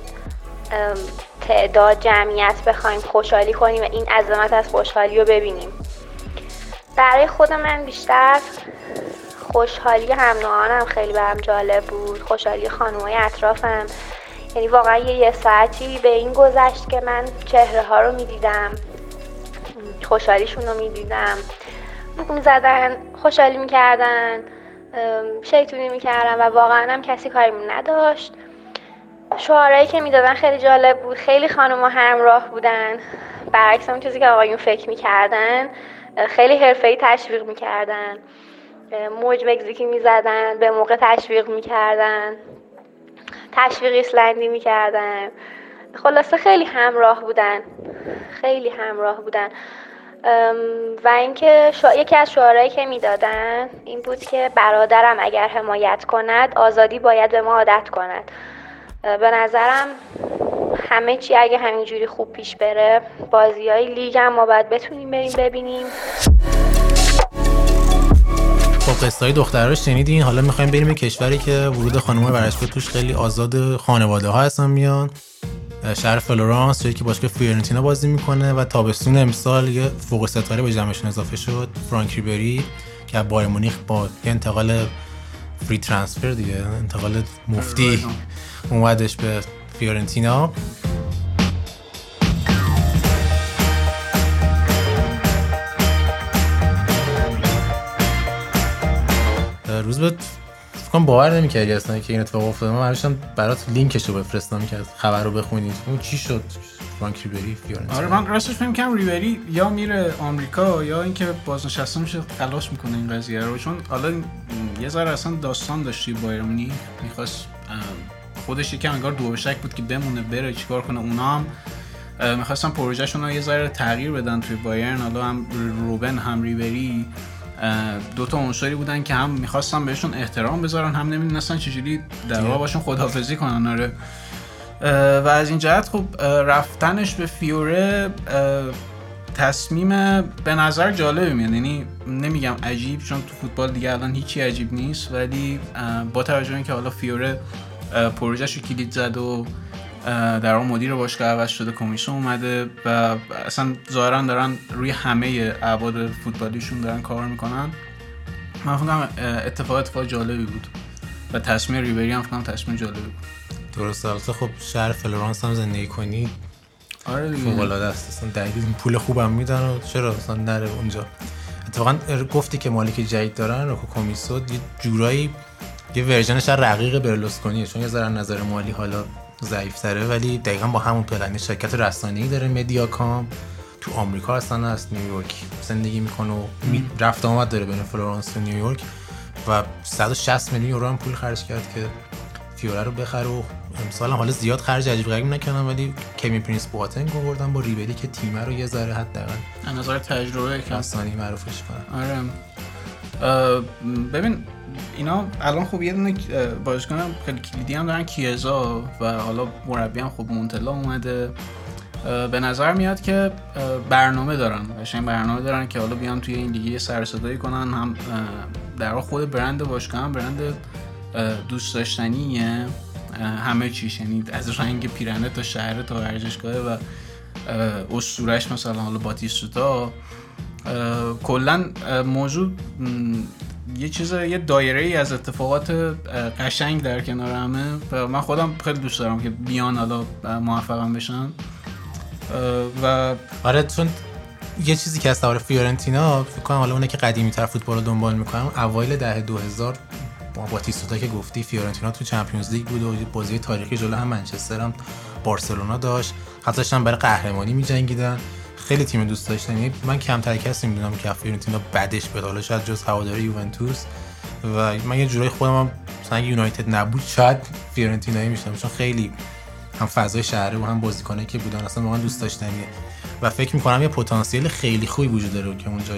تعداد جمعیت بخوایم خوشحالی کنیم و این عظمت از خوشحالی رو ببینیم. برای خود من بیشتر خوشحالی هم نوعانم خیلی برم جالب بود. خوشحالی خانمای اطرافم. یعنی واقعا یه, یه ساعتی به این گذشت که من چهره ها رو می‌دیدم. خوشحالیشون رو می‌دیدم. بوک می‌زدن خوشحالی می‌کردن. شیطونی می‌کردن و واقعا هم کسی کاریمون نداشت. شعارهایی که می‌دادن خیلی جالب بود. خیلی خانم همراه بودن. برعکس اون چیزی که آقایون فکر می‌کردن. خیلی حرفه‌ای تشویق می‌کردن. موج مگزیکی می‌زدن به موقع تشویق می‌کردن. تشویق ایسلندی می‌کردن. خلاصه خیلی همراه بودن. خیلی همراه بودن. و اینکه یکی از شعارهایی که می‌دادن این بود که برادرم اگر حمایت کند آزادی باید به ما عادت کند. به نظرم همه چی اگه همینجوری خوب پیش بره بازی های لیگ هم ما باید بتونیم بریم ببینیم. خب قصه های شنیدین؟ حالا می‌خوایم بریم به کشوری که ورود خانم ورزشگاه توش خیلی آزاد خانواده ها هستن میان شهر فلورانس جایی که باشگاه فیورنتینا بازی می‌کنه و تابستون امسال یه فوق ستاره به جمعشون اضافه شد. فرانک ریبری که بایر مونیخ با یه انتقال free transfer دیگه انتقال مفتی اومدش به فیورنتینا. روز به فکر باور نمی‌کردی اصلا که این اتفاق افتاده. من هرشم برات لینکش رو بفرستم که خبر رو بخونید. اون چی شد؟ فرانک ریبری فیورنتینا. آره من راستش فکر کنم ریبری یا میره آمریکا یا اینکه بازنشسته میشه خلاص می‌کنه این قضیه رو. چون حالا یه ذره اصلا داستان داشتی بایرمونی می‌خواست خودش یکم انگار دو شک بود که بمونه بره چیکار کنه اونا هم می‌خواستن پروژهشون رو یه ذره تغییر بدن توی بایرن. حالا هم روبن هم ریبری. دو تا عنصری بودن که هم می‌خواستن بهشون احترام بذارن هم نمی‌دونستن چجوری در واقع باشون خدافزی کنن آره. و از این جهت خب رفتنش به فیوره تصمیم به نظر جالبی میاد یعنی نمیگم عجیب چون تو فوتبال دیگه الان هیچی عجیب نیست ولی با توجه اینکه حالا فیوره پروژهش کلید زد و در اون مدیر باشگاه عوض شده کمیسو اومده و اصلا ظاهرا دارن روی همه ابعاد فوتبالیشون دارن کار می‌کنن. من فکر اتفاق اتفاق جالبی بود و تصمیم ریبری هم فکر تصمیم جالبی بود. درست البته خب شهر فلورانس هم زندگی کنی. آره دیگه. فوق العاده است. اصلا دقیقاً پول خوبم میدن و چرا اصلا نره اونجا؟ اتفاقا گفتی که مالک جدید دارن روکو کمیسو یه جورایی یه version رقیق برلوسکونیه چون یه ذره نظر مالی حالا ضعیف تره ولی دقیقا با همون پلنی شرکت رسانه‌ای داره Mediacom. تو آمریکا اصلا هست نیویورک زندگی می‌کنه و رفت آمد داره بین فلورانس و نیویورک و 160 میلیون یورو هم پول خرج کرد که فیوره رو بخره و امسال هم حالا زیاد خرج عجیب غریب نکردم ولی کوین پرینس بواتنگ آوردن با ریبری که تیمه رو یه ذره حداقل از نظر تجربه کسانی معروفش کنن. آره. ببین اینا الان خب یه دونه بازیکن خیلی کلیدی هم دارن کیزا و حالا مربی هم خب مونتلا اومده. به نظر میاد که برنامه دارن قشنگ برنامه دارن که حالا بیان توی این لیگ سر کنن. هم در خود برند باشگاه هم برند دوست داشتنیه. همه چیش یعنی از رنگ پیرنه تا شهر تا ورزشگاه و اسطورش مثلا حالا باتیستوتا. کلا موضوع یه چیز یه دایره ای از اتفاقات قشنگ در کنار همه و من خودم خیلی دوست دارم که بیان حالا موفقم بشن. و آره چون یه چیزی که از سوار فیورنتینا فکر کنم حالا اونه که قدیمی تر فوتبال رو دنبال می‌کنم اوایل دهه 2000 با باتیستوتا که گفتی فیورنتینا تو Champions League بود و بازی تاریخی جلو هم منچستر هم بارسلونا داشت. حتی هم برای قهرمانی میجنگیدن. خیلی تیم دوست داشتنی. من کمتر کسی می‌دونم که فیورنتینا بعدش به حالا شاید جز هواداری یوونتوس. و من یه جورایی خودم هم مثلا یونایتد نبود شاید فیورنتینایی می‌شدم. چون خیلی هم فضای شهره و هم بازیکنایی که بودن اصلا واقعا دوست داشتنیه. و فکر می‌کنم یه پتانسیل خیلی خوبی وجود داره که اونجا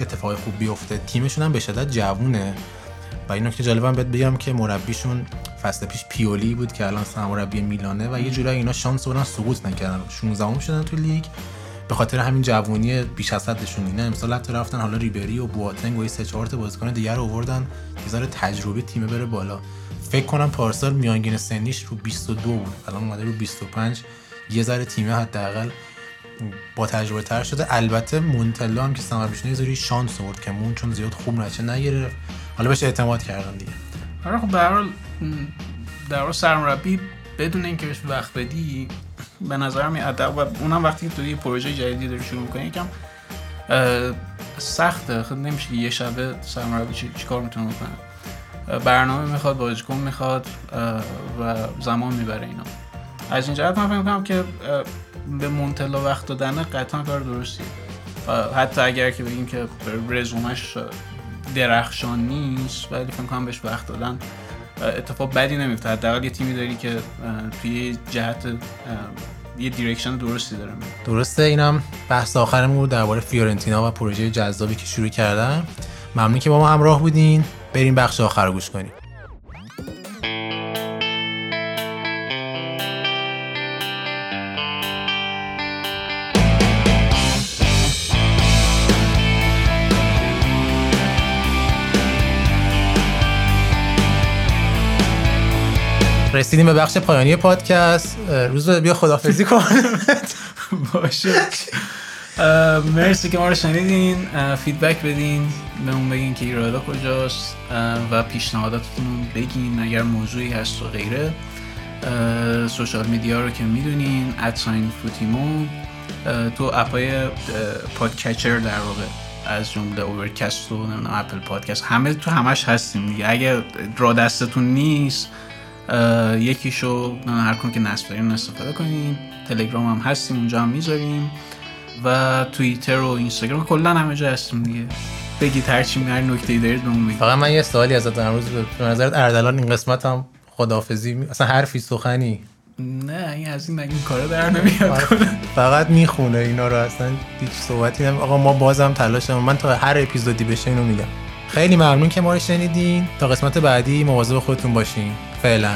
اتفاق خوب بیفته. تیمشون هم به شدت جوونه. و این نکته جالبم بهت بگم که مربیشون فصل پیش پیولی بود که الان مربی میلانه و یه جورایی اینا شانس بودن سقوط نکردن. 16 شدن تو لیگ. به خاطر همین جوونی بیش از حدشون اینا امسال حتی رفتن حالا ریبری و بواتنگ و سه چهار تا بازیکن دیگر رو آوردن یه تجربه تیم بره بالا. فکر کنم پارسال میانگین سنیش رو 22 بود. الان اومده رو 25 یه ذره تیمه حداقل با تجربه تر شده. البته مونتلا هم که سمربیشونه یه ذره شانس آورد که مون چون زیاد خوب نشه نگرفت. حالا بهش اعتماد کردن دیگه. آره خب به هر در سرمربی بدون اینکه بهش وقت بدی به نظرم این ادب و اونم وقتی تو یه پروژه جدیدی داری شروع می‌کنی یکم سخته. خب نمیشه یه شبه سرمربی چی, چی کار می‌تونه بکنه. برنامه می‌خواد بازیکن می‌خواد و زمان می‌بره اینا. از این جهت من فکر می‌کنم که به مونتلا وقت دادن قطعا کار درستی. حتی اگر که بگیم که رزومش درخشان نیست ولی فکر کنم بهش وقت دادن اتفاق بدی نمیفته. حداقل یه تیمی داری که توی جهت یه دیرکشن درستی داره. درسته اینم بحث آخرمون بود درباره فیورنتینا و پروژه جذابی که شروع کردن. ممنون که با ما همراه بودین. بریم بخش آخر رو گوش کنیم. رسیدیم به بخش پایانی پادکست. روزبه بیا خدافزی کن. باشه. مرسی که ما رو شنیدین. feedback بدین به اون بگین که ایرادا کجاست و پیشنهاداتتون بگین اگر موضوعی هست و غیره. social media رو که می‌دونین at sign فوتیمو تو app ای podcatcher در واقع از جمله Overcast و Apple Podcast همه تو همش هستیم دیگه. اگر را دستتون نیست یکیشو هر کن که نصب داریم استفاده کنیم. تلگرام هم هستیم اونجا هم می‌ذاریم. و توییتر و اینستاگرام کلا همه جا هستیم دیگه. بگید هر چی هر نکته دارید بهمون بگید فقط من یه سوالی ازت امروز به نظرت اردلان این قسمت هم خداحافظی اصلا حرفی سخنی؟ نه این از این این کارا در نمیاد؟ آره. فقط می‌خونه اینا رو اصلا هیچ صحبتی نمی آقا ما بازم تلاش من تا هر اپیزودی بشه اینو میگم. خیلی ممنون که ما رو شنیدین. تا قسمت بعدی مواظب خودتون باشین. فعلا.